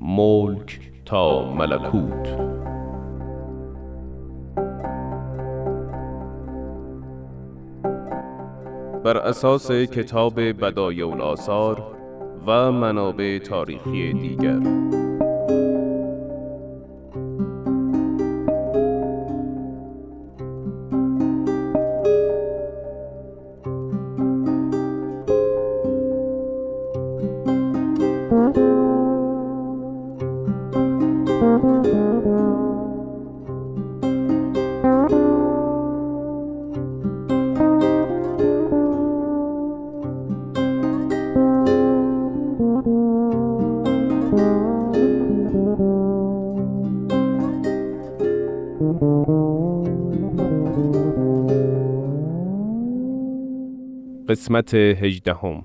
ملک تا ملکوت. بر اساس کتاب بدایع الاثار و منابع تاریخی دیگر. قسمت هجدهم.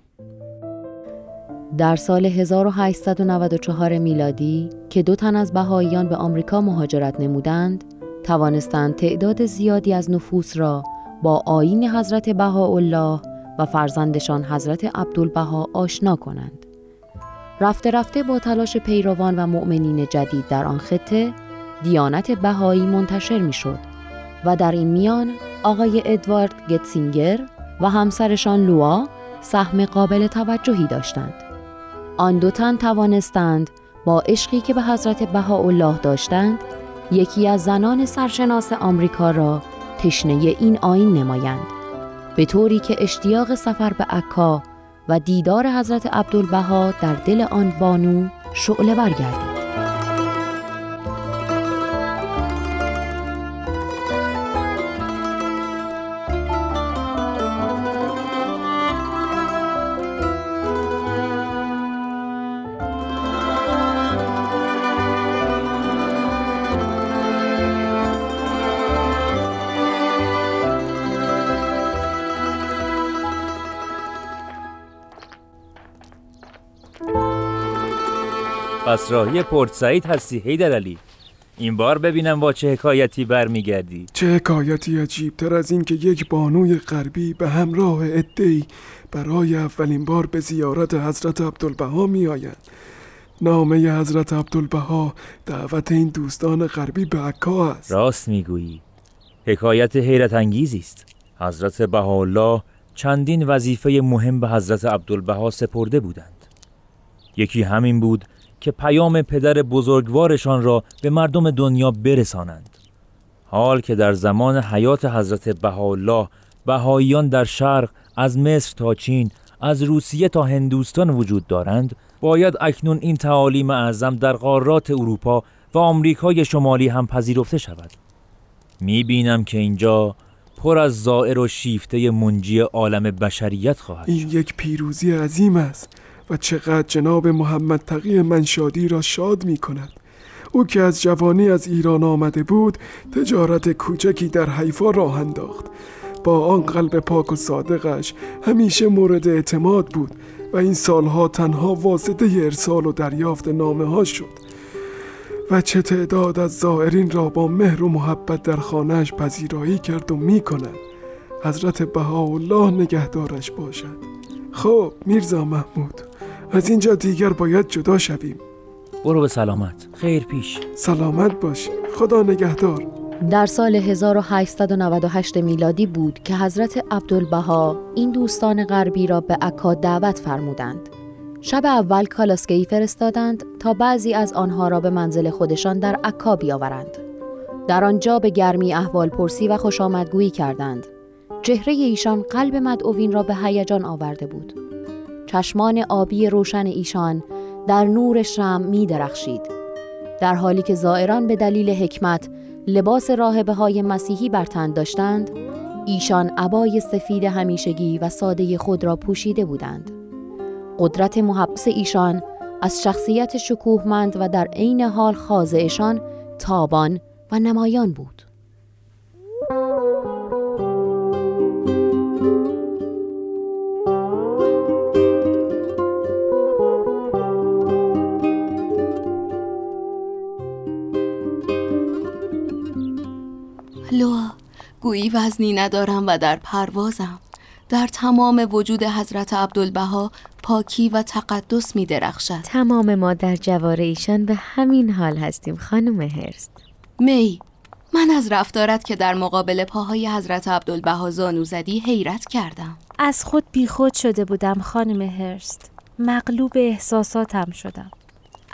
در سال 1894 میلادی که دو تن از بهاییان به آمریکا مهاجرت نمودند، توانستند تعداد زیادی از نفوس را با آیین حضرت بهاءالله و فرزندشان حضرت عبدالبها آشنا کنند. رفته رفته با تلاش پیروان و مؤمنین جدید در آن خطه، دیانت بهایی منتشر می شد و در این میان آقای ادوارد گتسینگر و همسرشان لوا سهم قابل توجهی داشتند. آن دو تن توانستند با عشقی که به حضرت بهاءالله داشتند یکی از زنان سرشناس آمریکا را تشنه این آین نمایند. به طوری که اشتیاق سفر به عکا و دیدار حضرت عبدالبها در دل آن بانو شعله برگردید. پس راهی پورت سعید هستی هیدر علی. این بار ببینم با چه حکایتی برمیگردی. چه حکایتی عجیب تر از این که یک بانوی غربی به همراه ادهی برای اولین بار به زیارت حضرت عبدالبها می آیند نامه حضرت عبدالبها دعوت این دوستان غربی به عکا است. راست می‌گویی. حکایت حیرت انگیزی است. حضرت بهاءالله چندین وظیفه مهم به حضرت عبدالبها سپرده بودند. یکی همین بود که پیام پدر بزرگوارشان را به مردم دنیا برسانند. حال که در زمان حیات حضرت بهاءالله بهاییان در شرق از مصر تا چین از روسیه تا هندوستان وجود دارند باید اکنون این تعالیم اعظم در قارات اروپا و آمریکای شمالی هم پذیرفته شود. می بینم که اینجا پر از زائر و شیفته منجی عالم بشریت خواهد این یک پیروزی عظیم است. و چقدر جناب محمد تقی منشادی را شاد می کند او که از جوانی از ایران آمده بود تجارت کوچکی در حیفا راه انداخت. با آن قلب پاک و صادقش همیشه مورد اعتماد بود و این سالها تنها واسطه ارسال و دریافت نامه ها شد. و چه تعداد از زائرین را با مهر و محبت در خانهش پذیرایی کرد و می کند حضرت بهاءالله نگهدارش باشد. خب میرزا محمود. از اینجا دیگر باید جدا شویم برو به سلامت خیر پیش سلامت باش خدا نگهدار در سال 1898 میلادی بود که حضرت عبدالبها این دوستان غربی را به عکا دعوت فرمودند. شب اول کالاسکهی فرستادند تا بعضی از آنها را به منزل خودشان در عکا بیاورند. در آنجا به گرمی احوال پرسی و خوش آمدگویی کردند. چهره ایشان قلب مدعوین را به هیجان آورده بود. چشمان آبی روشن ایشان در نور شم می درخشید. در حالی که زائران به دلیل حکمت لباس راهبه های مسیحی بر تن داشتند، ایشان عبای سفید همیشگی و ساده خود را پوشیده بودند. قدرت محبس ایشان از شخصیت شکوهمند و در عین حال خاضعشان تابان و نمایان بود. گویی وزنی ندارم و در پروازم. در تمام وجود حضرت عبدالبها پاکی و تقدس می درخشد. تمام ما در جوار ایشان به همین حال هستیم خانم هرست می من از رفتارت که در مقابل پاهای حضرت عبدالبها زانو زدی حیرت کردم. از خود بیخود شده بودم خانم هرست مغلوب احساساتم شدم.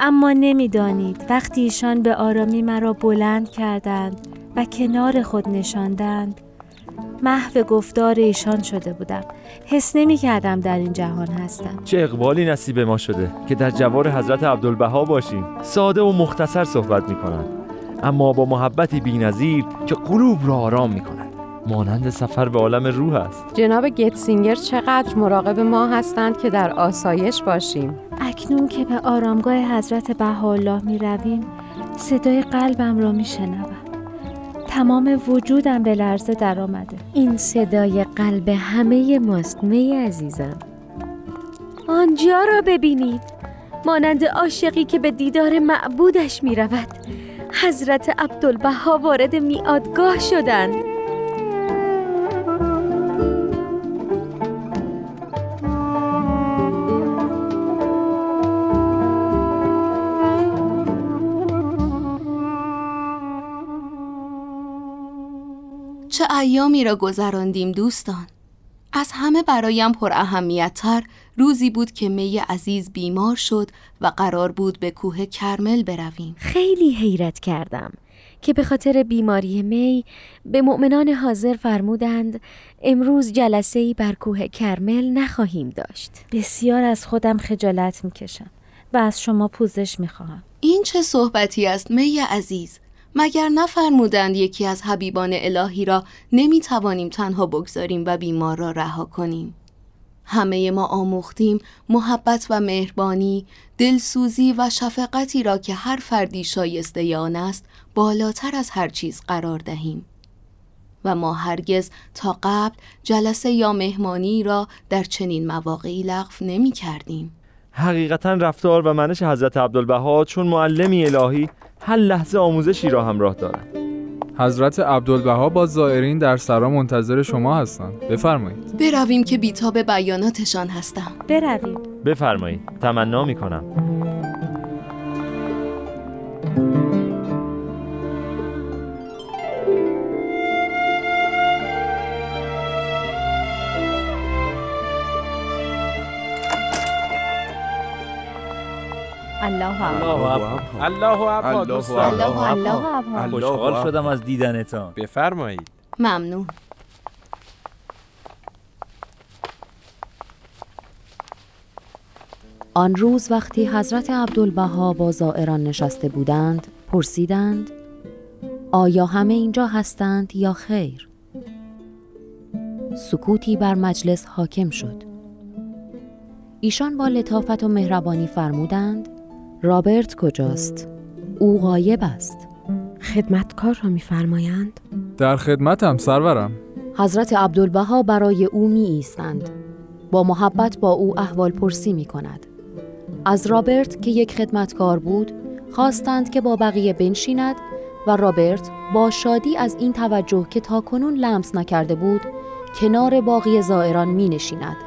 اما نمی‌دانید وقتی ایشان به آرامی مرا بلند کردند و کنار خود نشاندند محو گفتار ایشان شده بودم. حس نمی کردم در این جهان هستم. چه اقبالی نصیب ما شده که در جوار حضرت عبدالبها باشیم. ساده و مختصر صحبت می کنند اما با محبتی بینظیر که قلوب را آرام می کند مانند سفر به عالم روح است. جناب گتسینگر چقدر مراقب ما هستند که در آسایش باشیم. اکنون که به آرامگاه حضرت بهاءالله می رویم صدای قلبم را می شنوم. تمام وجودم به لرزه در آمده. این صدای قلب همه ماست می عزیزم. آنجا را ببینید. مانند عاشقی که به دیدار معبودش می رود. حضرت عبدالبها وارد میادگاه شدند. ایامی را گذراندیم دوستان. از همه برایم پر اهمیتتر روزی بود که می عزیز بیمار شد و قرار بود به کوه کرمل برویم. خیلی حیرت کردم که به خاطر بیماری می به مؤمنان حاضر فرمودند امروز جلسه ای بر کوه کرمل نخواهیم داشت. بسیار از خودم خجالت می‌کشم و از شما پوزش می‌خواهم. این چه صحبتی است می عزیز؟ مگر نفرمودند یکی از حبیبان الهی را نمی توانیم تنها بگذاریم و بیمار را رها کنیم؟ همه ما آموختیم محبت و مهربانی دلسوزی و شفقتی را که هر فردی شایسته آن است بالاتر از هر چیز قرار دهیم. و ما هرگز تا قبل جلسه یا مهمانی را در چنین مواقعی لغو نمی کردیم. حقیقتا رفتار و منش حضرت عبدالبها چون معلمی الهی هر لحظه آموزشی را همراه دارد. حضرت عبدالبها با زائرین در سرا منتظر شما هستند. بفرمایید. برویم که بیتاب بیاناتشان هستم. برویم. بفرمایید. تمنا می کنم الله الله الله ابها دوستان. الله الله خوشحال شدم از دیدنتان. بفرمایید. ممنون. آن روز وقتی حضرت عبدالبها با زائران نشسته بودند پرسیدند آیا همه اینجا هستند یا خیر؟ سکوتی بر مجلس حاکم شد. ایشان با لطافت و مهربانی فرمودند رابرت کجاست؟ او غایب است خدمتکار را میفرمایند در خدمتم سرورم حضرت عبدالبها برای او می ایستند. با محبت با او احوال پرسی می کند. از رابرت که یک خدمتکار بود خواستند که با بقیه بنشیند و رابرت با شادی از این توجه که تاکنون لمس نکرده بود کنار باقی زائران می نشیند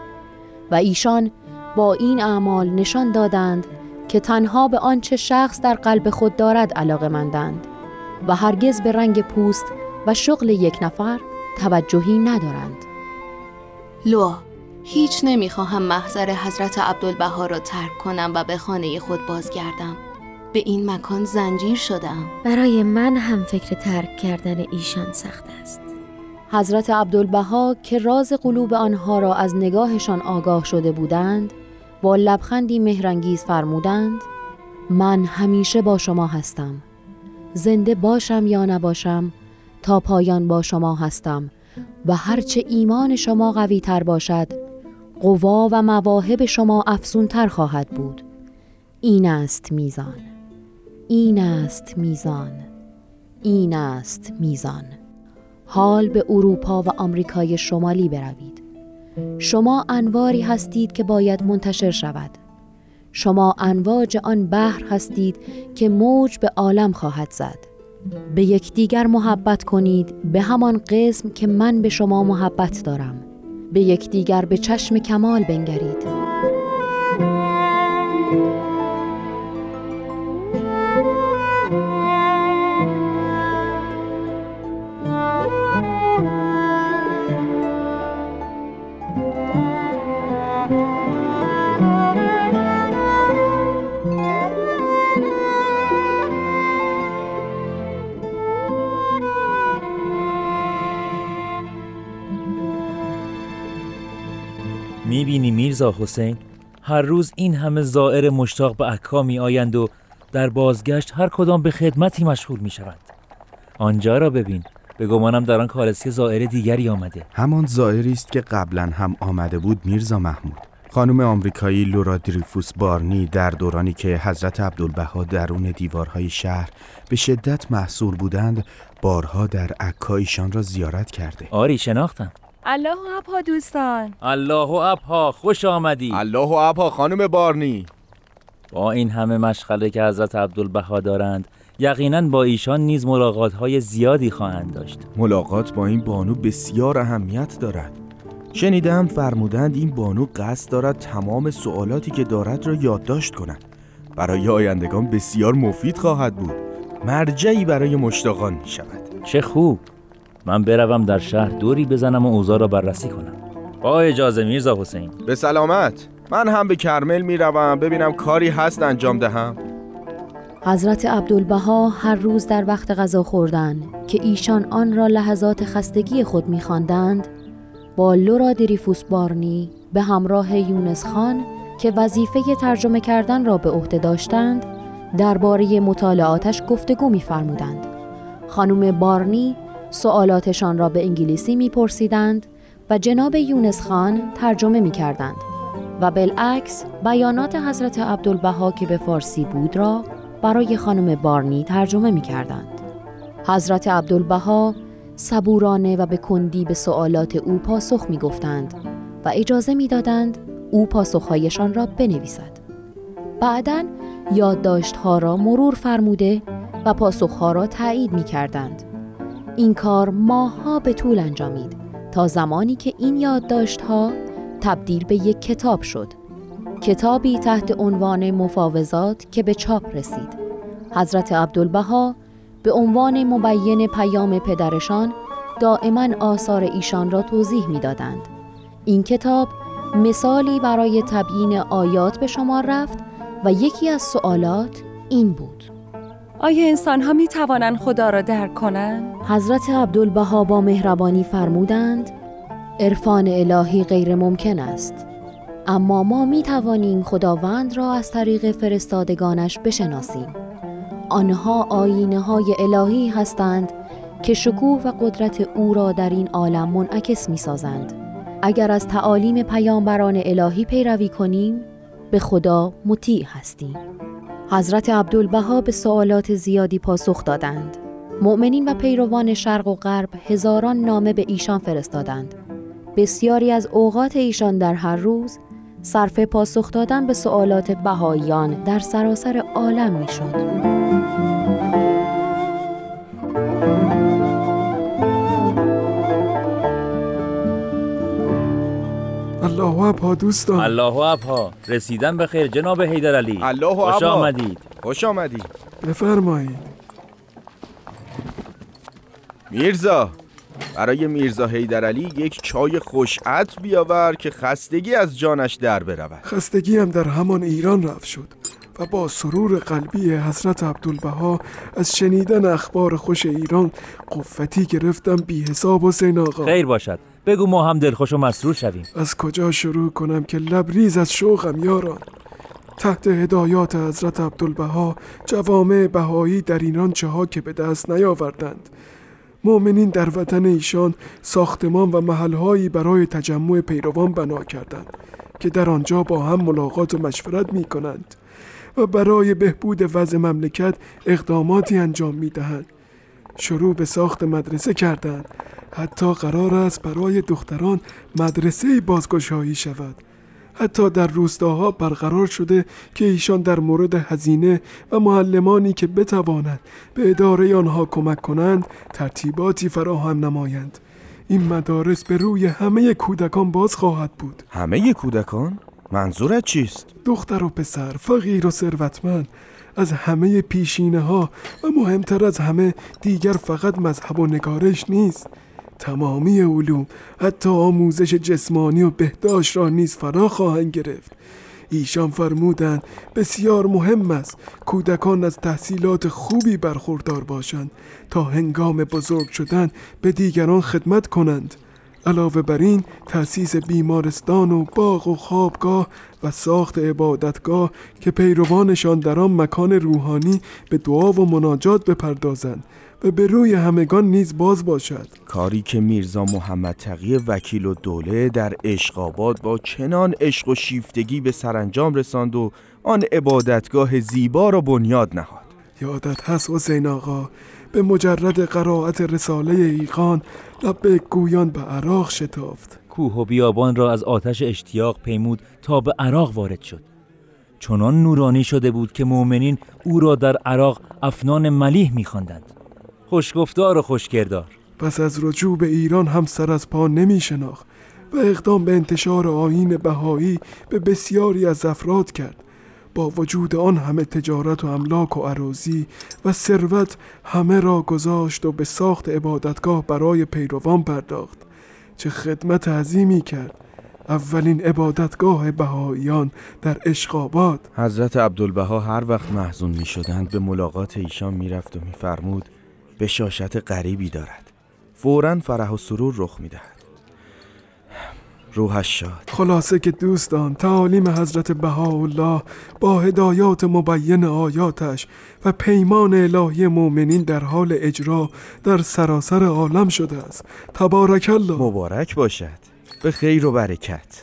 و ایشان با این اعمال نشان دادند که تنها به آنچه شخص در قلب خود دارد علاقه مندند و هرگز به رنگ پوست و شغل یک نفر توجهی ندارند. لوا هیچ نمی‌خواهم محضر حضرت عبدالبها را ترک کنم و به خانه خود بازگردم به این مکان زنجیر شدم برای من هم فکر ترک کردن ایشان سخت است. حضرت عبدالبها که راز قلوب آنها را از نگاهشان آگاه شده بودند با لبخندی مهرنگیز فرمودند من همیشه با شما هستم زنده باشم یا نباشم تا پایان با شما هستم و هرچه ایمان شما قوی تر باشد قوا و مواهب شما افزون تر خواهد بود. این است میزان. این است میزان. این است میزان. حال به اروپا و آمریکای شمالی بروید. شما انواری هستید که باید منتشر شود. شما انواج آن بحر هستید که موج به عالم خواهد زد. به یکدیگر محبت کنید به همان قسم که من به شما محبت دارم. به یکدیگر به چشم کمال بنگرید. میرزا حسین هر روز این همه زائر مشتاق به عکا می آیند و در بازگشت هر کدام به خدمتی مشغول می شوند آنجا را ببین به گمانم در آن کالسکه زائر دیگری آمده. همان زائری است که قبلا هم آمده بود میرزا محمود. خانم آمریکایی لورا دریفوس بارنی در دورانی که حضرت عبدالبها درون دیوارهای شهر به شدت محصور بودند بارها در عکایشان را زیارت کرده. آری شناختم. الله اپا دوستان. الله اپا خوش آمدی. الله اپا خانم بارنی. با این همه مشغله که حضرت عبدالبها دارند یقینا با ایشان نیز ملاقات های زیادی خواهند داشت. ملاقات با این بانو بسیار اهمیت دارد. شنیدم فرمودند این بانو قصد دارد تمام سوالاتی که دارد را یادداشت کند. برای آیندگان بسیار مفید خواهد بود. مرجعی برای مشتاقان می شود. چه خوب! من بروم در شهر دوری بزنم و اوضاع را بررسی کنم. با اجازه میرزا حسین. به سلامت. من هم به کرمل می روم ببینم کاری هست انجام دهم. حضرت عبدالبها هر روز در وقت غذا خوردن که ایشان آن را لحظات خستگی خود می‌خواندند با لورا دریفوس بارنی به همراه یونس خان که وظیفه ترجمه کردن را به عهده داشتند درباره مطالعاتش گفتگو می‌فرمودند. خانم بارنی سوالاتشان را به انگلیسی میپرسیدند و جناب یونس خان ترجمه می‌کردند و بالعکس بیانات حضرت عبدالبها که به فارسی بود را برای خانم بارنی ترجمه می کردند. حضرت عبدالبها صبورانه و به کندی به سوالات او پاسخ می گفتند و اجازه می دادند او پاسخهایشان را بنویسد. بعدا یادداشتها را مرور فرموده و پاسخها را تایید می کردند. این کار ماهها به طول انجامید تا زمانی که این یادداشتها تبدیل به یک کتاب شد کتابی تحت عنوان مفاوضات که به چاپ رسید. حضرت عبدالبها به عنوان مبین پیام پدرشان دائما آثار ایشان را توضیح می‌دادند. این کتاب مثالی برای تبیین آیات به شما رفت و یکی از سوالات این بود. آیا انسان ها می توانند خدا را درک کنند؟ حضرت عبدالبها با مهربانی فرمودند عرفان الهی غیر ممکن است اما ما می توانیم خداوند را از طریق فرستادگانش بشناسیم. آنها آینه های الهی هستند که شکوه و قدرت او را در این عالم منعکس می سازند. اگر از تعالیم پیامبران الهی پیروی کنیم به خدا مطیع هستیم. حضرت عبدالبها به سوالات زیادی پاسخ دادند. مؤمنین و پیروان شرق و غرب هزاران نامه به ایشان فرستادند. بسیاری از اوقات ایشان در هر روز صرف پاسخ دادن به سوالات بهاییان در سراسر عالم می‌شد. اپا دوستان. الله اپا رسیدن به خیر جناب حیدر علی. الله خوش اپا. آمدید. خوش آمدید. بفرمایید. میرزا برای میرزا حیدرعلی یک چای خوشعط بیاور که خستگی از جانش در برود. خستگی هم در همان ایران رفت شد و با سرور قلبی حضرت عبدالبها از شنیدن اخبار خوش ایران قوتی گرفتم بی حساب حسین آقا خیر باشد. بگو ما هم دلخوش و مسرور شویم. از کجا شروع کنم که لبریز از شوقم یاران؟ تحت هدایات حضرت عبدالبها جوامع بهایی در ایران چه ها که به دست نیاوردند. مؤمنین در وطن ایشان ساختمان و محلهایی برای تجمع پیروان بنا کردند که در آنجا با هم ملاقات و مشورت می کنند و برای بهبود وضع مملکت اقداماتی انجام می دهند. شروع به ساخت مدرسه کردند. حتی قرار است برای دختران مدرسه بازگشایی شود. حتی در روستاها برقرار شده که ایشان در مورد هزینه و معلمانی که بتوانند به اداره آنها کمک کنند ترتیباتی فراهم نمایند. این مدارس به روی همه کودکان باز خواهد بود. همه کودکان؟ منظورت چیست؟ دختر و پسر فقیر و ثروتمند از همه پیشینه ها و مهمتر از همه دیگر فقط مذهب و نگارش نیست. تمامی علوم حتی آموزش جسمانی و بهداشت را نیز فرا خواهند گرفت. ایشان فرمودند بسیار مهم است کودکان از تحصیلات خوبی برخوردار باشند تا هنگام بزرگ شدن به دیگران خدمت کنند. علاوه بر این تأسیس بیمارستان و باغ و خوابگاه و ساخت عبادتگاه که پیروانشان در آن مکان روحانی به دعا و مناجات بپردازند و به روی همگان نیز باز باشد. کاری که میرزا محمد تقی وکیل و دوله در اشقاباد با چنان عشق و شیفتگی به سرانجام رساند و آن عبادتگاه زیبا را بنیاد نهاد. یادت هست حسین آقا به مجرد قرائت رساله ایقان لبه گویان به عراق شتافت. کوه و بیابان را از آتش اشتیاق پیمود تا به عراق وارد شد. چنان نورانی شده بود که مؤمنین او را در عراق افنان ملیح میخواندند. خوشگفتار و خوشگردار. پس از رجوع به ایران هم سر از پا نمی شناخت و اقدام به انتشار آین بهایی به بسیاری از افراد کرد. با وجود آن همه تجارت و املاک و عراضی و ثروت همه را گذاشت و به ساخت عبادتگاه برای پیروان پرداخت چه خدمت عظیمی کرد. اولین عبادتگاه بهاییان در اشقاباد حضرت عبدالبها هر وقت محزون می شدند به ملاقات ایشان می رفت و می فرمود بشاشت غریبی دارد. فورا فرح و سرور رخ می دهد روحش شاد. خلاصه که دوستان تعالیم حضرت بهاءالله با هدایات مبین آیاتش و پیمان الهی مؤمنین در حال اجرا در سراسر عالم شده است. تبارک الله. مبارک باشد. به خیر و برکت.